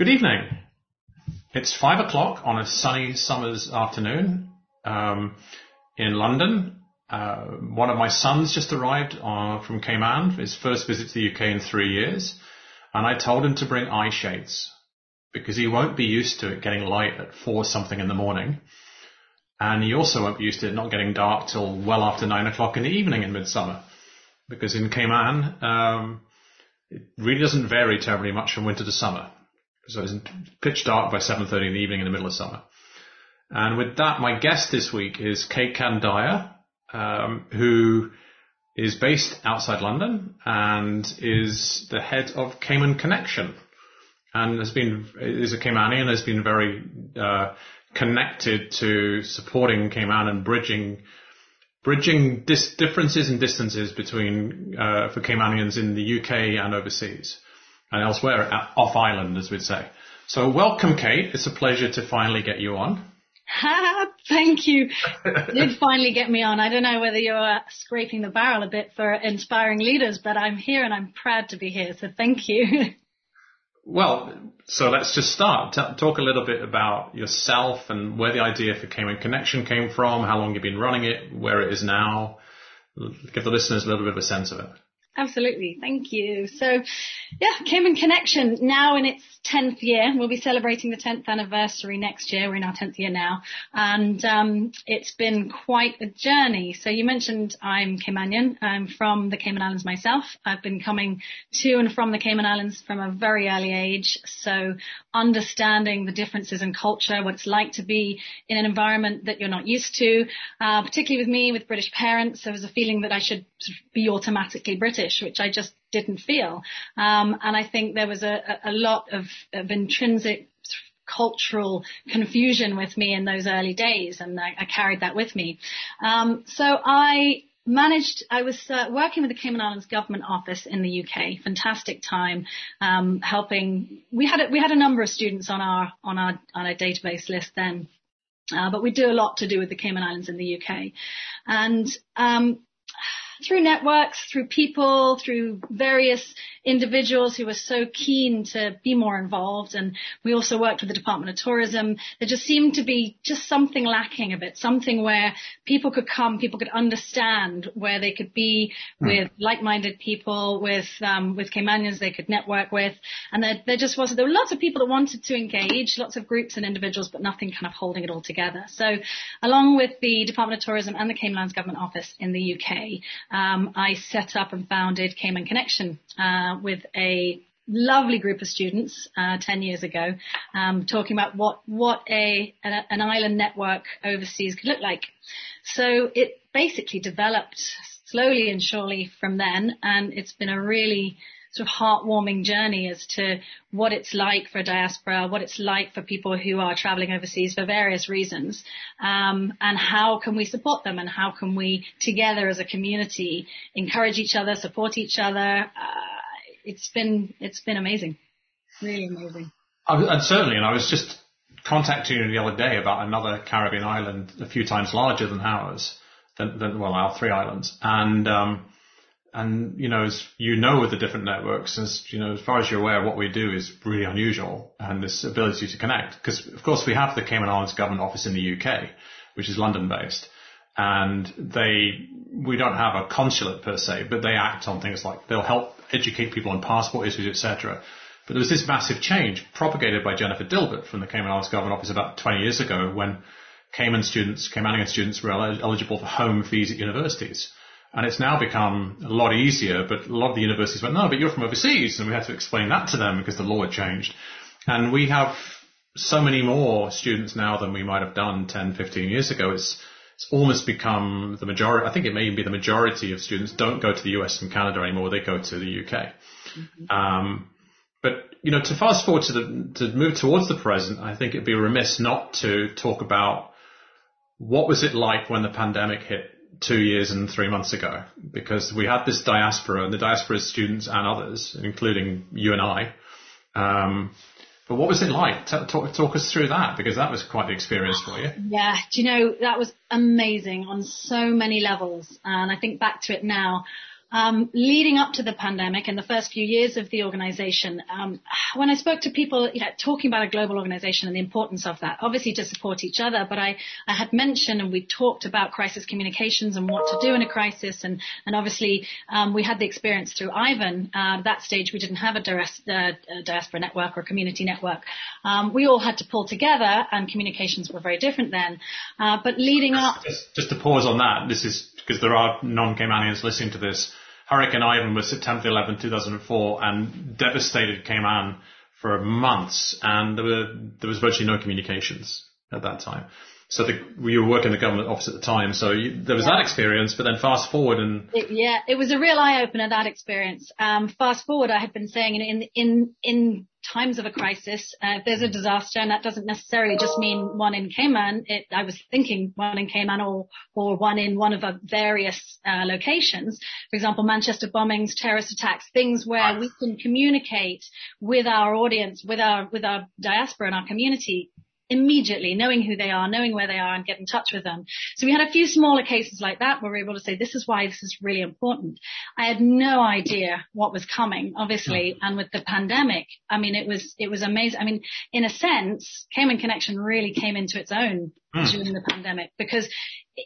Good evening. It's five o'clock on a sunny summer's afternoon um, in London. Uh, one of my sons just arrived uh, from Cayman, his first visit to the UK in three years, and I told him to bring eye shades because he won't be used to it getting light at four something in the morning. And he also won't be used to it not getting dark till well after nine o'clock in the evening in midsummer. Because in Cayman, um, it really doesn't vary terribly much from winter to summer. So it's pitch dark by 7.30 in the evening in the middle of summer. And with that, my guest this week is Kate Candaya, um, who is based outside London and is the head of Cayman Connection. And has been, is a Caymanian, has been very, uh, connected to supporting Cayman and bridging, bridging dis- differences and distances between, uh, for Caymanians in the UK and overseas and elsewhere off island, as we'd say. So welcome, Kate. It's a pleasure to finally get you on. Thank you. did finally get me on. I don't know whether you're uh, scraping the barrel a bit for inspiring leaders, but I'm here and I'm proud to be here. So thank you. well, so let's just start. T- talk a little bit about yourself and where the idea for Cayman Connection came from, how long you've been running it, where it is now. Give the listeners a little bit of a sense of it. Absolutely. Thank you. So yeah, Cayman Connection now in its 10th year. We'll be celebrating the 10th anniversary next year. We're in our 10th year now. And um, it's been quite a journey. So you mentioned I'm Caymanian. I'm from the Cayman Islands myself. I've been coming to and from the Cayman Islands from a very early age. So understanding the differences in culture, what it's like to be in an environment that you're not used to, uh, particularly with me with British parents, there was a feeling that I should be automatically British, which I just didn't feel. Um, and I think there was a, a lot of, of intrinsic cultural confusion with me in those early days, and I, I carried that with me. Um, so I managed. I was uh, working with the Cayman Islands Government Office in the UK. Fantastic time, um, helping. We had a, we had a number of students on our on our on our database list then. Uh, but we do a lot to do with the Cayman Islands in the UK. And um, through networks, through people, through various individuals who were so keen to be more involved. And we also worked with the Department of Tourism. There just seemed to be just something lacking a bit, something where people could come, people could understand where they could be mm. with like-minded people, with, um, with Caymanians they could network with. And there, there just wasn't, there were lots of people that wanted to engage, lots of groups and individuals, but nothing kind of holding it all together. So along with the Department of Tourism and the Cayman Government Office in the UK, um, I set up and founded Cayman Connection, uh, with a lovely group of students uh, 10 years ago, um, talking about what what a an, island network overseas could look like. So it basically developed slowly and surely from then, and it's been a really sort of heartwarming journey as to what it's like for a diaspora, what it's like for people who are traveling overseas for various reasons, um, and how can we support them and how can we together as a community encourage each other, support each other. Uh, it's been it's been amazing, really amazing. and certainly, and I was just contacting you the other day about another Caribbean island a few times larger than ours, than, than well our three islands, and um, and you know as you know with the different networks, as you know as far as you're aware, what we do is really unusual, and this ability to connect because of course we have the Cayman Islands Government Office in the UK, which is London based and they we don't have a consulate per se, but they act on things like they'll help educate people on passport issues, etc. But there was this massive change propagated by Jennifer Dilbert from the Cayman Islands Government Office about 20 years ago when Cayman students, Caymanian students were eligible for home fees at universities. And it's now become a lot easier, but a lot of the universities went, no, but you're from overseas. And we had to explain that to them because the law had changed. And we have so many more students now than we might have done 10, 15 years ago. It's, it's almost become the majority. I think it may even be the majority of students don't go to the US and Canada anymore. They go to the UK. Mm-hmm. Um, but you know, to fast forward to the to move towards the present, I think it'd be remiss not to talk about what was it like when the pandemic hit two years and three months ago, because we had this diaspora, and the diaspora students and others, including you and I, um, but what was it like? Talk, talk us through that because that was quite the experience for you. Yeah, do you know that was amazing on so many levels, and I think back to it now. Um, leading up to the pandemic and the first few years of the organization, um, when I spoke to people, you know, talking about a global organization and the importance of that, obviously to support each other, but I, I had mentioned and we talked about crisis communications and what to do in a crisis, and and obviously um, we had the experience through Ivan. Uh, at that stage, we didn't have a, uh, a diaspora network or community network. Um, we all had to pull together, and communications were very different then. Uh, but leading up, just, just to pause on that, this is because there are non-Caymanians listening to this. Hurricane Ivan was September 11, 2004, and devastated Cayman for months, and there were there was virtually no communications at that time. So the, we were working in the government office at the time, so you, there was yeah. that experience. But then fast forward and it, yeah, it was a real eye opener that experience. Um, fast forward, I had been saying in in in times of a crisis, uh, if there's a disaster, and that doesn't necessarily just mean one in Cayman. It, I was thinking one in Cayman or or one in one of the various uh, locations. For example, Manchester bombings, terrorist attacks, things where we can communicate with our audience, with our with our diaspora and our community immediately, knowing who they are, knowing where they are and get in touch with them. So we had a few smaller cases like that where we were able to say, this is why this is really important. I had no idea what was coming, obviously. Mm. And with the pandemic, I mean, it was, it was amazing. I mean, in a sense, Cayman Connection really came into its own mm. during the pandemic because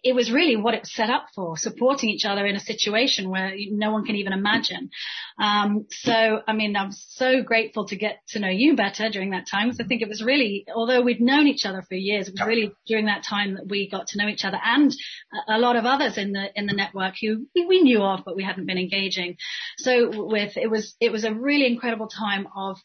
it was really what it was set up for, supporting each other in a situation where no one can even imagine. Um, so, I mean, I'm so grateful to get to know you better during that time because I think it was really, although we'd known each other for years, it was really during that time that we got to know each other and a lot of others in the, in the network who we knew of, but we hadn't been engaging. So with, it was, it was a really incredible time of,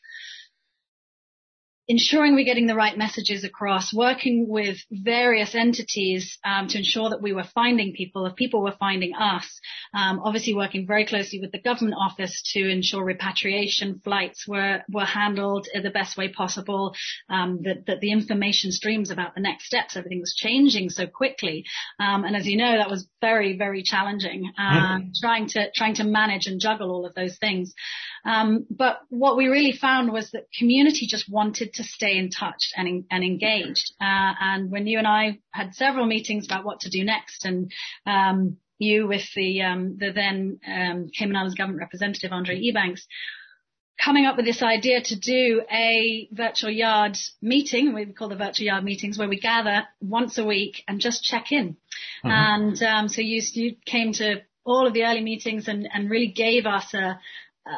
ensuring we're getting the right messages across, working with various entities um, to ensure that we were finding people, if people were finding us, um, obviously working very closely with the government office to ensure repatriation flights were were handled in the best way possible, um, that, that the information streams about the next steps, everything was changing so quickly, um, and as you know, that was very very challenging, uh, mm. trying to trying to manage and juggle all of those things. Um, but what we really found was that community just wanted to stay in touch and, and engaged. Uh, and when you and I had several meetings about what to do next and, um, you with the, um, the then, um, Cayman Islands government representative, Andre Ebanks, coming up with this idea to do a virtual yard meeting, we call the virtual yard meetings, where we gather once a week and just check in. Mm-hmm. And um, so you, you came to all of the early meetings and, and really gave us a,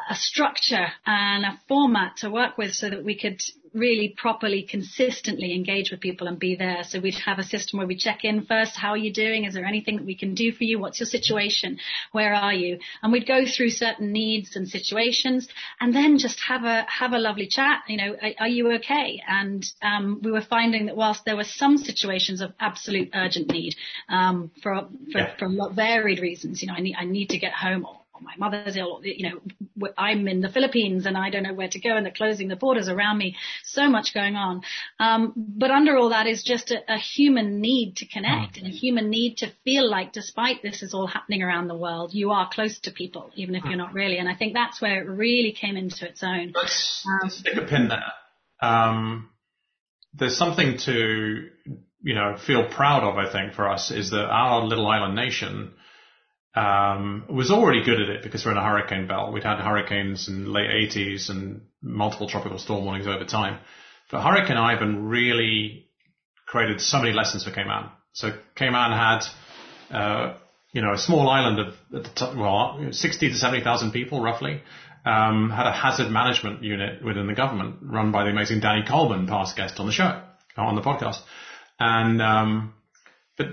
a structure and a format to work with so that we could really properly, consistently engage with people and be there. So we'd have a system where we check in first. How are you doing? Is there anything that we can do for you? What's your situation? Where are you? And we'd go through certain needs and situations and then just have a, have a lovely chat. You know, are, are you okay? And, um, we were finding that whilst there were some situations of absolute urgent need, um, for, for, yeah. for varied reasons, you know, I need, I need to get home or my mother's ill, you know, I'm in the Philippines and I don't know where to go and they're closing the borders around me. So much going on. Um, but under all that is just a, a human need to connect and a human need to feel like despite this is all happening around the world, you are close to people, even if you're not really. And I think that's where it really came into its own. Let's, um, stick a pin there. Um, there's something to, you know, feel proud of, I think, for us is that our little island nation um, was already good at it because we're in a hurricane belt. We'd had hurricanes in the late 80s and multiple tropical storm warnings over time. But Hurricane Ivan really created so many lessons for Cayman. So Cayman had, uh, you know, a small island of, top, well, 60 to 70,000 people roughly, um, had a hazard management unit within the government run by the amazing Danny Coleman, past guest on the show, on the podcast. And, um, but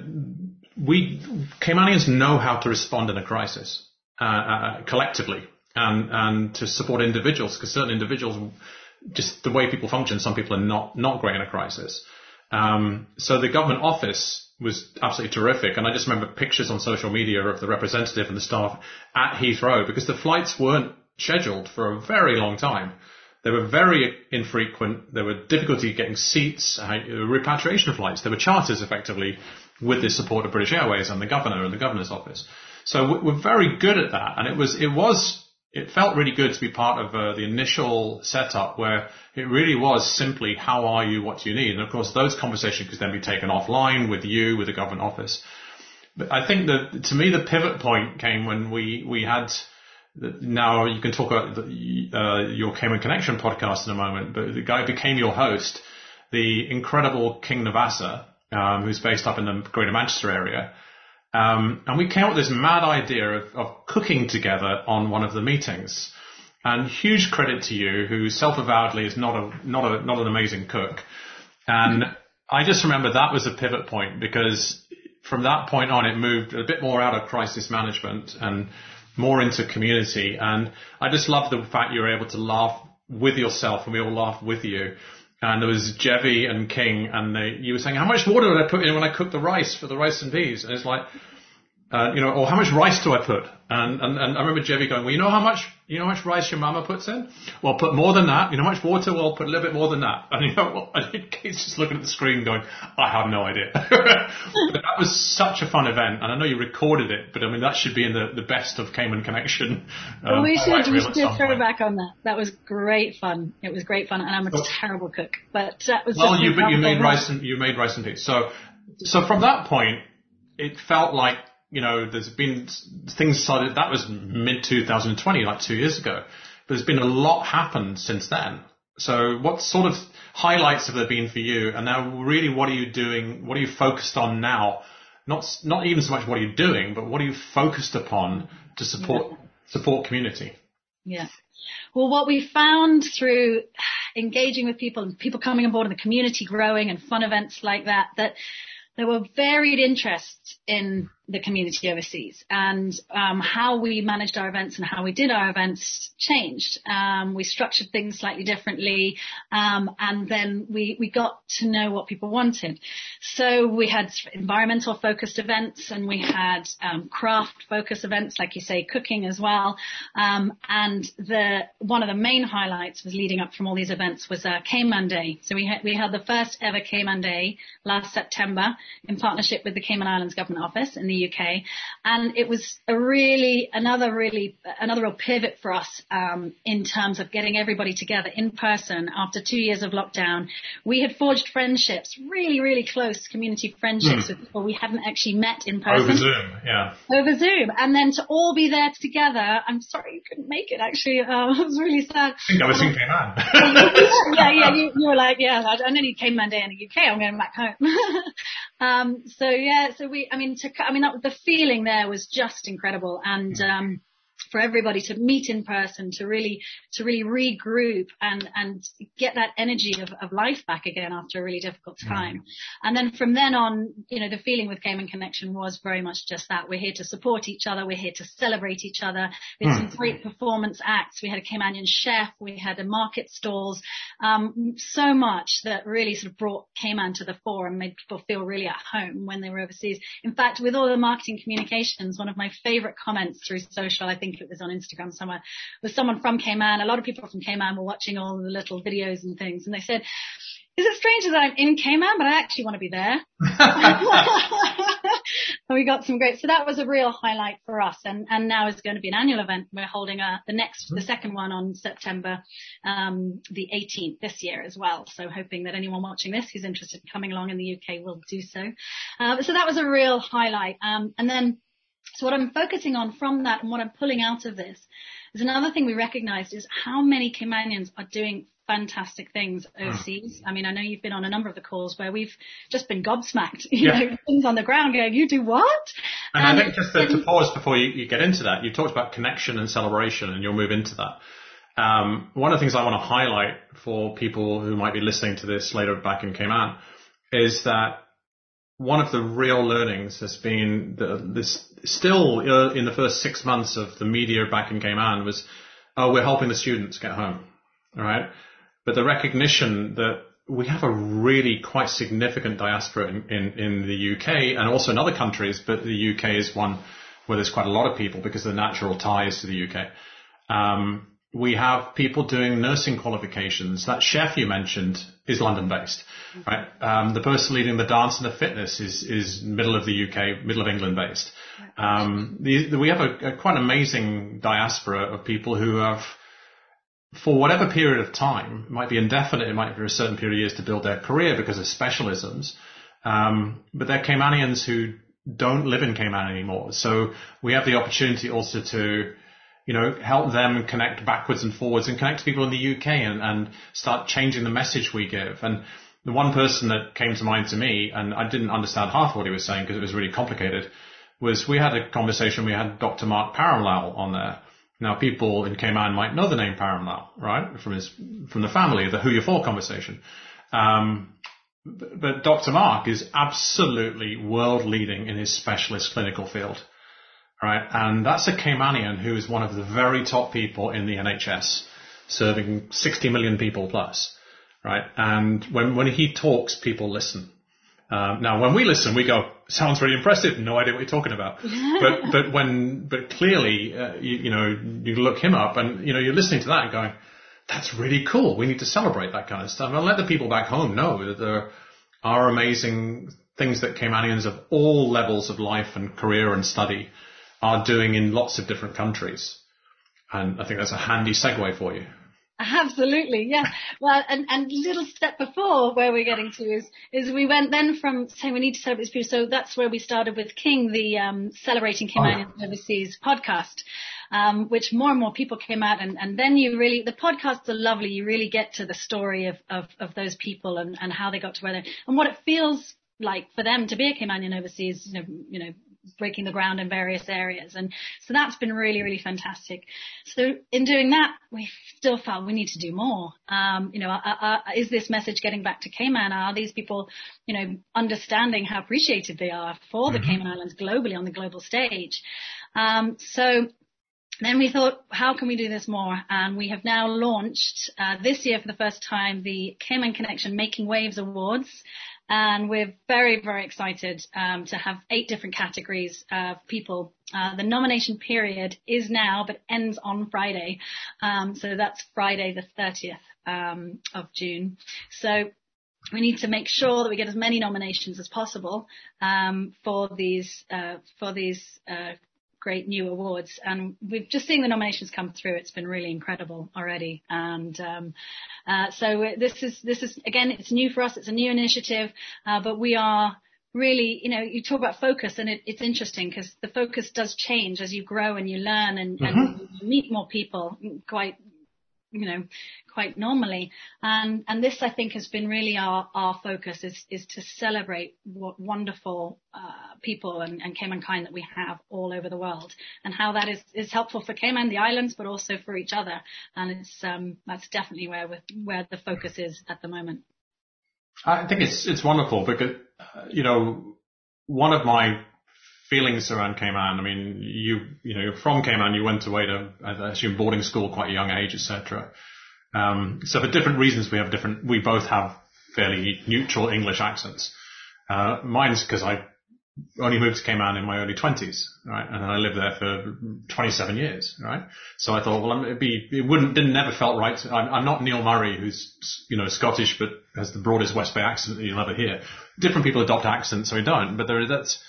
we Caymanians know how to respond in a crisis uh, uh, collectively and and to support individuals because certain individuals just the way people function some people are not not great in a crisis um, so the government office was absolutely terrific and I just remember pictures on social media of the representative and the staff at Heathrow because the flights weren't scheduled for a very long time they were very infrequent. There were difficulty getting seats, uh, repatriation flights. There were charters effectively with the support of British Airways and the governor and the governor's office. So we're very good at that. And it was, it was, it felt really good to be part of uh, the initial setup where it really was simply how are you, what do you need? And of course those conversations could then be taken offline with you, with the government office. But I think that to me the pivot point came when we we had. Now you can talk about the, uh, your Cayman Connection podcast in a moment, but the guy who became your host, the incredible King Navassa, um, who's based up in the Greater Manchester area, um, and we came up with this mad idea of, of cooking together on one of the meetings. And huge credit to you, who self-avowedly is not a not a not an amazing cook. And I just remember that was a pivot point because from that point on, it moved a bit more out of crisis management and more into community. And I just love the fact you were able to laugh with yourself and we all laughed with you. And there was Jevi and King and they, you were saying, how much water did I put in when I cooked the rice for the rice and peas? And it's like, uh, you know, or how much rice do I put? And, and, and I remember Jevi going, well, you know how much, you know how much rice your mama puts in? Well, put more than that. You know how much water? Well, put a little bit more than that. And you know, well, and Kate's just looking at the screen going, I have no idea. but that was such a fun event. And I know you recorded it, but I mean, that should be in the, the best of Cayman Connection. Um, well, we should, we should back on that. That was great fun. It was great fun. And I'm a terrible cook, but that was Well, you, but you made rice and, you made rice and peas. So, so from that point, it felt like you know, there's been things started, that was mid 2020, like two years ago. But there's been a lot happened since then. So what sort of highlights have there been for you? And now really what are you doing? What are you focused on now? Not, not even so much what are you doing, but what are you focused upon to support, yeah. support community? Yeah. Well, what we found through engaging with people and people coming on board and the community growing and fun events like that, that there were varied interests in the community overseas and um, how we managed our events and how we did our events changed. Um, we structured things slightly differently, um, and then we we got to know what people wanted. So we had environmental focused events and we had um, craft focused events, like you say, cooking as well. Um, and the one of the main highlights was leading up from all these events was uh, Cayman Day. So we had we had the first ever Cayman Day last September in partnership with the Cayman Islands Government Office in the UK. And it was a really, another really, another real pivot for us, um, in terms of getting everybody together in person after two years of lockdown. We had forged friendships, really, really close community friendships mm. with people we hadn't actually met in person. Over Zoom, yeah. Over Zoom. And then to all be there together, I'm sorry you couldn't make it actually, uh, it was really sad. I think I was in Cayman. yeah, yeah, you, you, were like, yeah, I, I only came Monday in the UK, I'm going back home. um, so yeah, so we, I mean, to, I mean, that, the feeling there was just incredible. And, um, for everybody to meet in person, to really, to really regroup and, and get that energy of, of life back again after a really difficult mm. time. Mm. And then from then on, you know, the feeling with Cayman Connection was very much just that. We're here to support each other. We're here to celebrate each other. We had mm. some great performance acts. We had a Caymanian chef. We had a market stalls. Um, so much that really sort of brought Cayman to the fore and made people feel really at home when they were overseas. In fact, with all the marketing communications, one of my favorite comments through social, I think it was on Instagram somewhere, was someone from Cayman. A lot of people from Cayman were watching all the little videos and things, and they said, is it strange that I'm in Cayman, but I actually want to be there? And we got some great, so that was a real highlight for us. And, and now is going to be an annual event. We're holding a, the next, the second one on September, um, the 18th this year as well. So hoping that anyone watching this who's interested in coming along in the UK will do so. Uh, so that was a real highlight. Um, and then so what I'm focusing on from that and what I'm pulling out of this is another thing we recognized is how many Caymanians are doing fantastic things hmm. overseas. I mean, I know you've been on a number of the calls where we've just been gobsmacked, you yeah. know, things on the ground going, you do what? And, and I think just to, to pause before you, you, get into that, you talked about connection and celebration and you'll move into that. Um, one of the things I want to highlight for people who might be listening to this later back in Cayman is that one of the real learnings has been the, this still uh, in the first six months of the media back in Cayman was, oh, we're helping the students get home. All right. But the recognition that we have a really quite significant diaspora in, in, in the UK and also in other countries, but the UK is one where there's quite a lot of people because of the natural ties to the UK. Um, we have people doing nursing qualifications. That chef you mentioned is London based, right? Um, the person leading the dance and the fitness is, is middle of the UK, middle of England based. Um, the, the, we have a, a quite amazing diaspora of people who have, for whatever period of time, it might be indefinite, it might be a certain period of years to build their career because of specialisms. Um, but they're Caymanians who don't live in Cayman anymore. So we have the opportunity also to, you know, help them connect backwards and forwards and connect to people in the UK and, and start changing the message we give. And the one person that came to mind to me, and I didn't understand half what he was saying because it was really complicated, was we had a conversation, we had Dr. Mark Paramlal on there. Now people in Cayman might know the name Paramlal, right? From his, from the family, the Who You For conversation. Um, but Dr. Mark is absolutely world leading in his specialist clinical field, right? And that's a Caymanian who is one of the very top people in the NHS, serving 60 million people plus, right? And when, when he talks, people listen. Um, now, when we listen, we go, sounds really impressive. No idea what you're talking about. but, but when, but clearly, uh, you, you know, you look him up and, you know, you're listening to that and going, that's really cool. We need to celebrate that kind of stuff and let the people back home know that there are amazing things that Caymanians of all levels of life and career and study are doing in lots of different countries. And I think that's a handy segue for you. Absolutely, yeah. Well, and, and little step before where we're getting to is, is we went then from saying we need to celebrate these people. So that's where we started with King, the um, Celebrating Caymanians oh. Overseas podcast um, which more and more people came out and, and then you really, the podcasts are lovely. You really get to the story of, of, of those people and, and how they got to where they and what it feels like for them to be a Caymanian overseas, you know, you know, breaking the ground in various areas. And so that's been really, really fantastic. So in doing that, we still felt we need to do more. Um, you know, uh, uh, is this message getting back to Cayman? Are these people, you know, understanding how appreciated they are for the mm-hmm. Cayman Islands globally on the global stage? Um, so then we thought, how can we do this more? And we have now launched uh, this year for the first time the Cayman Connection Making Waves Awards. And we're very, very excited um, to have eight different categories of people. Uh, the nomination period is now, but ends on Friday. Um, so that's Friday the 30th um, of June. So we need to make sure that we get as many nominations as possible um, for these uh, for these uh, great new awards. And we've just seen the nominations come through. It's been really incredible already. And um, uh, so this is this is again, it's new for us. It's a new initiative, uh, but we are really, you know, you talk about focus and it, it's interesting because the focus does change as you grow and you learn and, mm-hmm. and you meet more people quite you know, quite normally. And, and this, I think, has been really our, our focus is, is to celebrate what wonderful, uh, people and, and Cayman kind that we have all over the world and how that is, is helpful for Cayman, the islands, but also for each other. And it's, um, that's definitely where, where the focus is at the moment. I think it's, it's wonderful because, uh, you know, one of my feelings around Cayman? I mean, you you know, you're from Cayman. You went away to, I assume, boarding school quite a young age, etc. Um, so for different reasons, we have different. We both have fairly neutral English accents. Uh, mine's because I only moved to Cayman in my early 20s, right? And I lived there for 27 years, right? So I thought, well, it'd be, it wouldn't, didn't never felt right. I'm, I'm, not Neil Murray, who's, you know, Scottish, but has the broadest West Bay accent that you'll ever hear. Different people adopt accents, so we don't, but there, that's,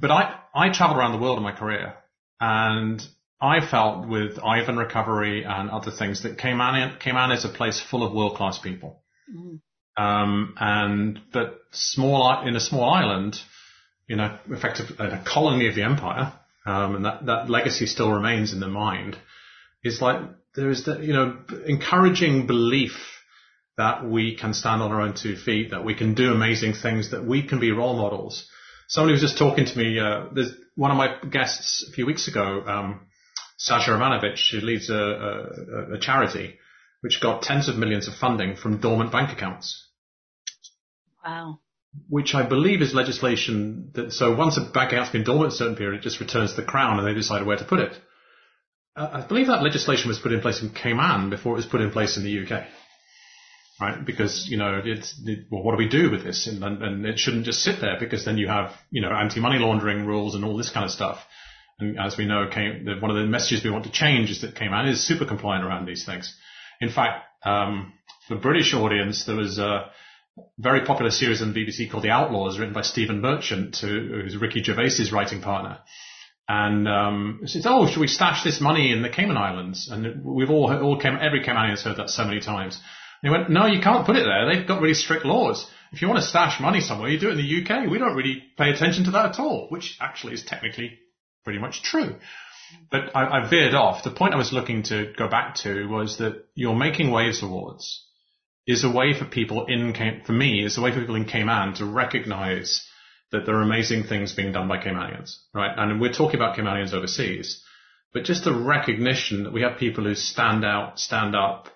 but I, I traveled around the world in my career and I felt with Ivan Recovery and other things that Cayman, Cayman is a place full of world class people. Mm. Um, and, but small, in a small island, you know, effectively a colony of the empire, um, and that, that legacy still remains in the mind is like, there is the, you know, encouraging belief that we can stand on our own two feet, that we can do amazing things, that we can be role models Somebody was just talking to me. Uh, there's one of my guests a few weeks ago, um, Sasha Romanovich, who leads a, a, a, charity which got tens of millions of funding from dormant bank accounts. Wow. Which I believe is legislation that so once a bank account's been dormant a certain period, it just returns to the crown and they decide where to put it. Uh, I believe that legislation was put in place in Cayman before it was put in place in the UK right? Because, you know, it's, it, well, what do we do with this? And, and, it shouldn't just sit there because then you have, you know, anti-money laundering rules and all this kind of stuff. And as we know, came, one of the messages we want to change is that Cayman is super compliant around these things. In fact, um, for British audience, there was a very popular series on BBC called The Outlaws, written by Stephen Merchant, who's Ricky Gervais's writing partner. And um, said, "Oh, should we stash this money in the Cayman Islands?" And we've all, all Cayman, every Caymanian has heard that so many times. They went, no, you can't put it there. They've got really strict laws. if you want to stash money somewhere, you do it in the UK. We don't really pay attention to that at all, which actually is technically pretty much true. But I, I veered off. The point I was looking to go back to was that your Making Waves Awards is a way for people in, for me, is a way for people in Cayman to recognize that there are amazing things being done by Caymanians, right? And we're talking about Caymanians overseas, but just the recognition that we have people who stand out, stand up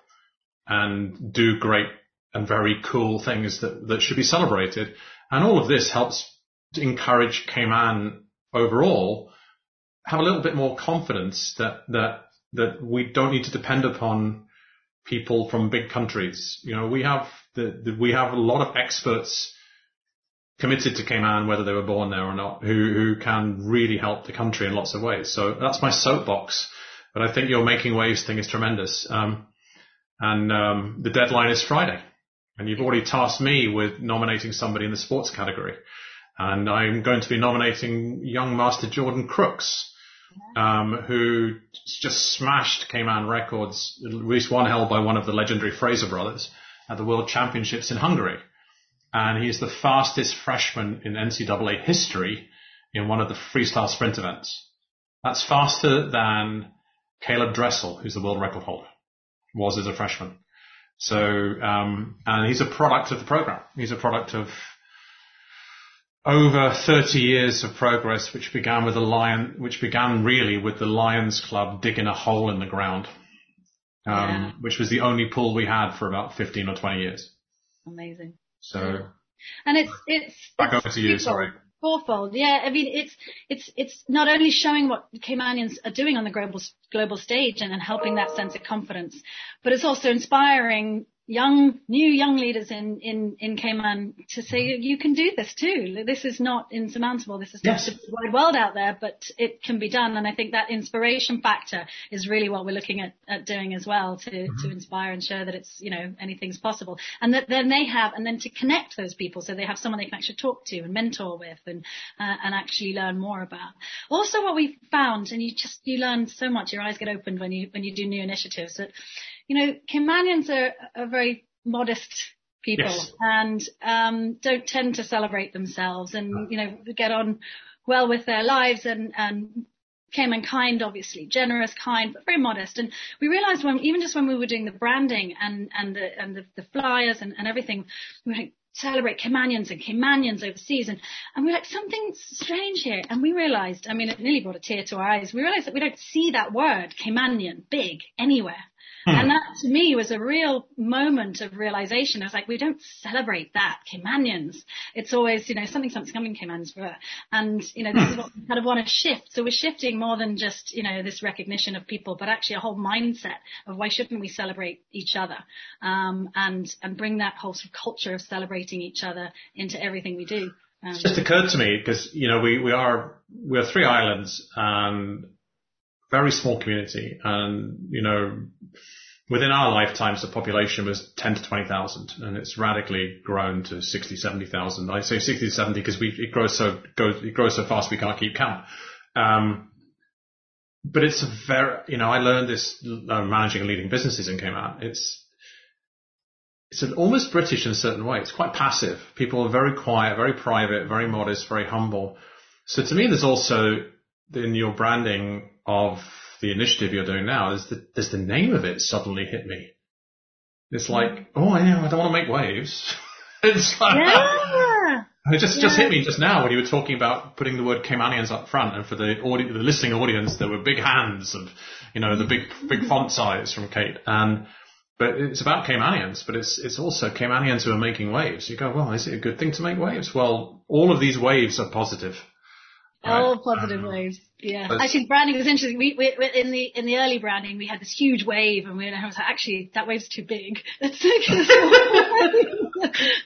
and do great and very cool things that, that should be celebrated. And all of this helps encourage Cayman overall have a little bit more confidence that, that, that we don't need to depend upon people from big countries. You know, we have the, the we have a lot of experts committed to Cayman, whether they were born there or not, who, who can really help the country in lots of ways. So that's my soapbox. But I think your making waves thing is tremendous. Um, and um, the deadline is Friday. And you've already tasked me with nominating somebody in the sports category. And I'm going to be nominating young master Jordan Crooks, um, who just smashed Cayman records, at least one held by one of the legendary Fraser brothers at the World Championships in Hungary and he's the fastest freshman in NCAA history in one of the freestyle sprint events. That's faster than Caeleb Dressel, who's the world record holder, was as a freshman. So, um, and he's a product of the program. He's a product of over 30 years of progress, which began with the Lion, which began really with the Lions Club digging a hole in the ground, um, yeah. which was the only pool we had for about 15 or 20 years. Amazing. So. And it's, it's. Back over to you, sorry. Fourfold. Yeah. I mean, it's, it's, it's not only showing what Caymanians are doing on the global, global stage and, and helping that sense of confidence, but it's also inspiring young, new young leaders in, in, in Cayman to say you can do this too. This is not insurmountable. This is yes. a wide world out there, but it can be done. And I think that inspiration factor is really what we're looking at, at doing as well to, mm-hmm. to inspire and show that it's, you know, anything's possible. And that then they have, and then to connect those people so they have someone they can actually talk to and mentor with and, uh, and actually learn more about. Also what we found, and you just, you learn so much, your eyes get opened when you, when you do new initiatives that you know, Caymanians are, are very modest people yes. and um, don't tend to celebrate themselves and, you know, get on well with their lives and, and Cayman kind, obviously, generous, kind, but very modest. And we realized when, even just when we were doing the branding and, and the, and the, the flyers and, and everything, we like, celebrate Caymanians and Caymanians overseas. And, and we're like, something's strange here. And we realized, I mean, it nearly brought a tear to our eyes. We realized that we don't see that word, Caymanian, big, anywhere. Hmm. And that to me was a real moment of realization. I was like, we don't celebrate that, Caymanians. It's always, you know, something, something coming Caymanians for. And, you know, this is what we kind of want to shift. So we're shifting more than just, you know, this recognition of people, but actually a whole mindset of why shouldn't we celebrate each other? Um, and, and bring that whole sort of culture of celebrating each other into everything we do. Um, it just occurred to me because, you know, we, we are, we are three islands and very small community and, you know, within our lifetimes, the population was 10 to 20,000 and it's radically grown to 60, 70,000. I say 60 to 70 because we, it grows so, goes, it grows so fast we can't keep count. Um, but it's a very, you know, I learned this uh, managing and leading businesses in Cayman. It's, it's almost British in a certain way. It's quite passive. People are very quiet, very private, very modest, very humble. So to me, there's also in your branding of the initiative you're doing now is that does the name of it suddenly hit me? It's like, oh, I know, I don't want to make waves. it's like, yeah. it just, yeah. just hit me just now when you were talking about putting the word Caymanians up front and for the audi- the listening audience, there were big hands and, you know, the big, big font size from Kate. And, but it's about Caymanians, but it's, it's also Caymanians who are making waves. You go, well, is it a good thing to make waves? Well, all of these waves are positive. All positive um, waves. Yeah. Actually, branding was interesting. We, we, in the in the early branding, we had this huge wave, and we I was like, actually, that wave's too big.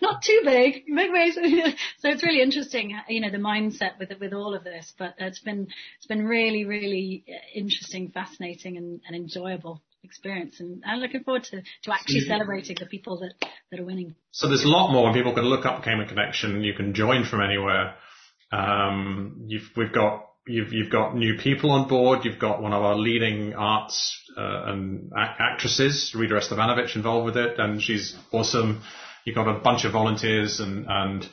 not too big. Big waves. so it's really interesting, uh, you know, the mindset with with all of this. But it's been it's been really really uh, interesting, fascinating, and, and enjoyable experience and I'm looking forward to, to actually mm-hmm. celebrating the people that, that are winning. So there's a lot more and people can look up Cayman Connection. You can join from anywhere. Um, we've got you've you've got new people on board. You've got one of our leading arts uh, and actresses, Rita Estevanovic, involved with it, and she's awesome. you've got a bunch of volunteers and, and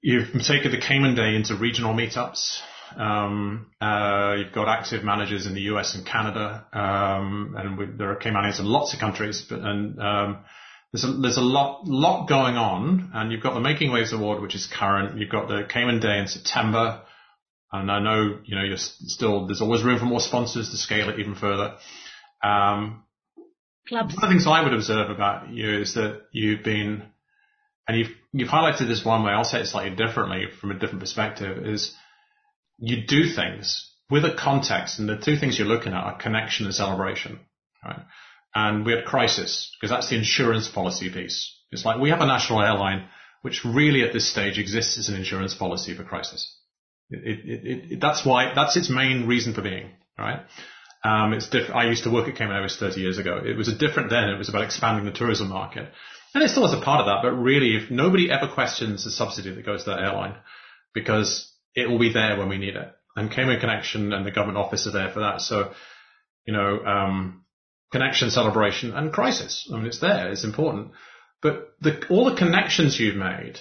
you've taken the Cayman Day into regional meetups. Um, uh, you've got active managers in the US and Canada, um, and we, there are Caymanians in lots of countries, but, and, um, there's a, there's a lot, lot going on and you've got the Making Waves Award, which is current. You've got the Cayman Day in September. And I know, you know, you're still, there's always room for more sponsors to scale it even further. Um, Clubs. one of the things I would observe about you is that you've been, and you've, you've highlighted this one way, I'll say it slightly differently from a different perspective, is you do things with a context, and the two things you're looking at are connection and celebration, right? And we had crisis, because that's the insurance policy piece. It's like we have a national airline, which really at this stage exists as an insurance policy for crisis. It, it, it, that's why, that's its main reason for being, right? Um, it's diff- I used to work at Cayman Airways 30 years ago. It was a different then. It was about expanding the tourism market. And it still is a part of that, but really, if nobody ever questions the subsidy that goes to that airline, because it will be there when we need it. And Cayman Connection and the government office are there for that. So, you know, um, connection, celebration, and crisis. I mean, it's there. It's important. But the, all the connections you've made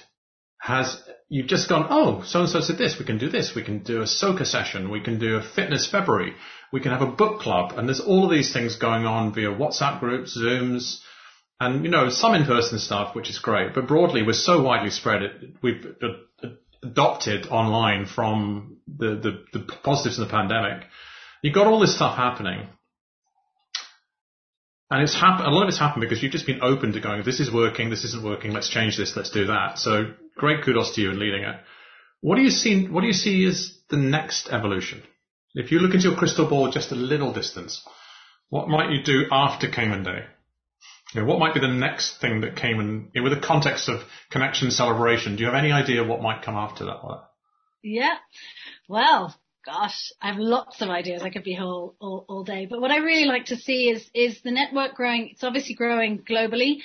has you've just gone, oh, so and so said this, we can do this, we can do a soca session, we can do a fitness February, we can have a book club, and there's all of these things going on via WhatsApp groups, Zooms, and you know some in-person stuff, which is great. But broadly, we're so widely spread, it, we've adopted online from the, the, the positives of the pandemic. You've got all this stuff happening. And it's happened, a lot of it's happened because you've just been open to going, this is working, this isn't working, let's change this, let's do that. So great kudos to you in leading it. What do you see, what do you see as the next evolution? If you look into your crystal ball just a little distance, what might you do after Cayman Day? You know, what might be the next thing that came Cayman, with the context of connection celebration, do you have any idea what might come after that? Yeah. Well, gosh, I have lots of ideas. I could be here all, all, all day. But what I really like to see is, is the network growing. It's obviously growing globally,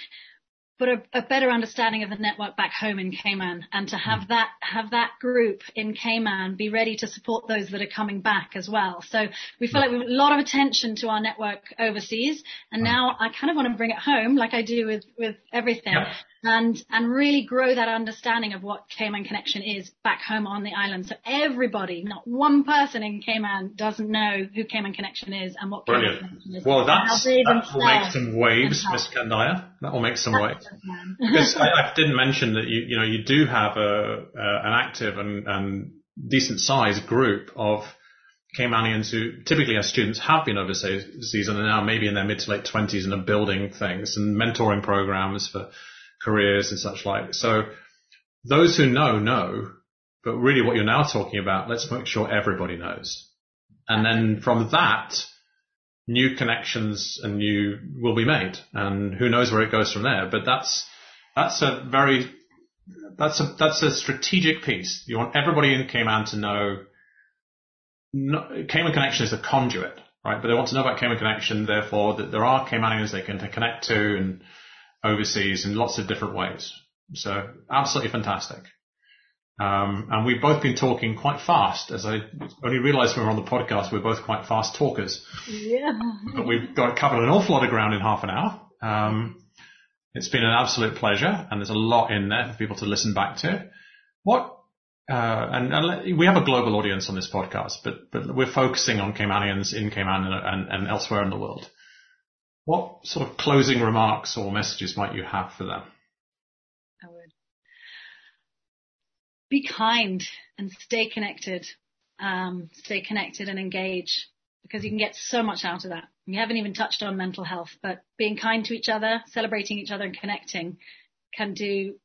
but a, a, better understanding of the network back home in Cayman and to have hmm. that, have that group in Cayman be ready to support those that are coming back as well. So we feel hmm. like we have a lot of attention to our network overseas and hmm. now I kind of want to bring it home like I do with, with everything. Yep and and really grow that understanding of what Cayman Connection is back home on the island. So everybody, not one person in Cayman doesn't know who Cayman Connection is and what Brilliant. Cayman Connection is. Well, that's, that will make some waves, Miss Kandaya. That will make some waves. because I, I, didn't mention that you you know you do have a uh, an active and, and decent sized group of Caymanians who typically as students have been overseas and are now maybe in their mid to late twenties and are building things and mentoring programs for careers and such like. So those who know, know, but really what you're now talking about, let's make sure everybody knows. And then from that, new connections and new will be made and who knows where it goes from there. But that's, that's a very, that's a, that's a strategic piece. You want everybody in Cayman to know, no, Cayman Connection is a conduit, right? But they want to know about Cayman Connection, therefore that there are Caymanians they can connect to and overseas in lots of different ways. So absolutely fantastic. Um, and we've both been talking quite fast. As I only realised when we were on the podcast, we're both quite fast talkers. Yeah. But we've got covered an awful lot of ground in half an hour. Um, it's been an absolute pleasure, and there's a lot in there for people to listen back to. What? Uh, and, and, we have a global audience on this podcast, but but we're focusing on Caymanians in Cayman and, and, and elsewhere in the world. What sort of closing remarks or messages might you have for them? I would be kind and stay connected. Um, stay connected and engage because you can get so much out of that. We haven't even touched on mental health, but being kind to each other, celebrating each other and connecting can do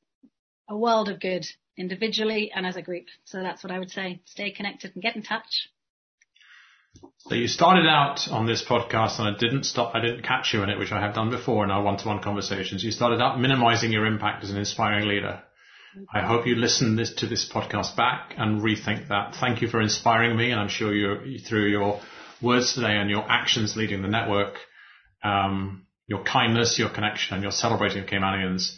a world of good individually and as a group. So that's what I would say. Stay connected and get in touch. So you started out on this podcast and I didn't stop, I didn't catch you in it, which I have done before in our one-to-one conversations. You started out minimizing your impact as an inspiring leader. I hope you listen this, to this podcast back and rethink that. Thank you for inspiring me and I'm sure you through your words today and your actions leading the network, um, your kindness, your connection and your celebrating of Caymanians,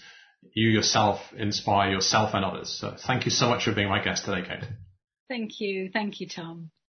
you yourself inspire yourself and others. So thank you so much for being my guest today, Kate. Thank you. Thank you, Tom.